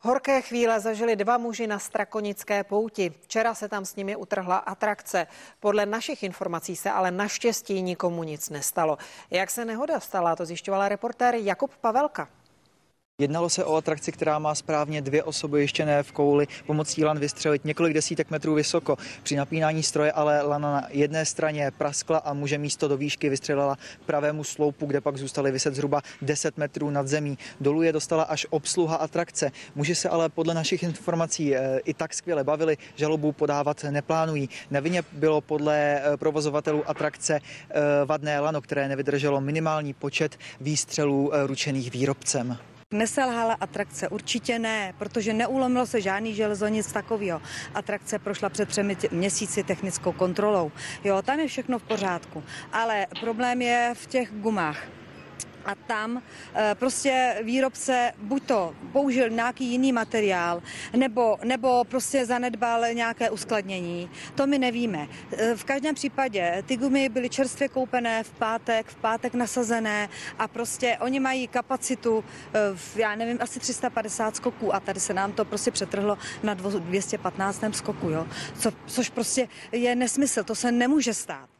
Horké chvíle zažili dva muži na Strakonické pouti. Včera se tam s nimi utrhla atrakce. Podle našich informací se ale naštěstí nikomu nic nestalo. Jak se nehoda stala, to zjišťovala reportér Jakub Pavelka. Jednalo se o atrakci, která má správně dvě osoby ještě ne v kouli pomocí lan vystřelit několik desítek metrů vysoko. Při napínání stroje ale lana na jedné straně praskla a muže místo do výšky vystřelila pravému sloupu, kde pak zůstali vyset zhruba 10 metrů nad zemí. Dolů je dostala až obsluha atrakce. Muži se ale podle našich informací eh, i tak skvěle bavili, žalobu podávat neplánují. Nevinně bylo podle eh, provozovatelů atrakce eh, vadné lano, které nevydrželo minimální počet výstřelů ručených výrobcem. Neselhala atrakce, určitě ne, protože neulomilo se žádný železo, nic takového. Atrakce prošla před třemi měsíci technickou kontrolou. Jo, tam je všechno v pořádku, ale problém je v těch gumách a tam eh, prostě výrobce buď to použil nějaký jiný materiál, nebo, nebo prostě zanedbal nějaké uskladnění. To my nevíme. Eh, v každém případě ty gumy byly čerstvě koupené v pátek, v pátek nasazené a prostě oni mají kapacitu, eh, já nevím, asi 350 skoků a tady se nám to prostě přetrhlo na 215 skoku, jo. Co, což prostě je nesmysl, to se nemůže stát.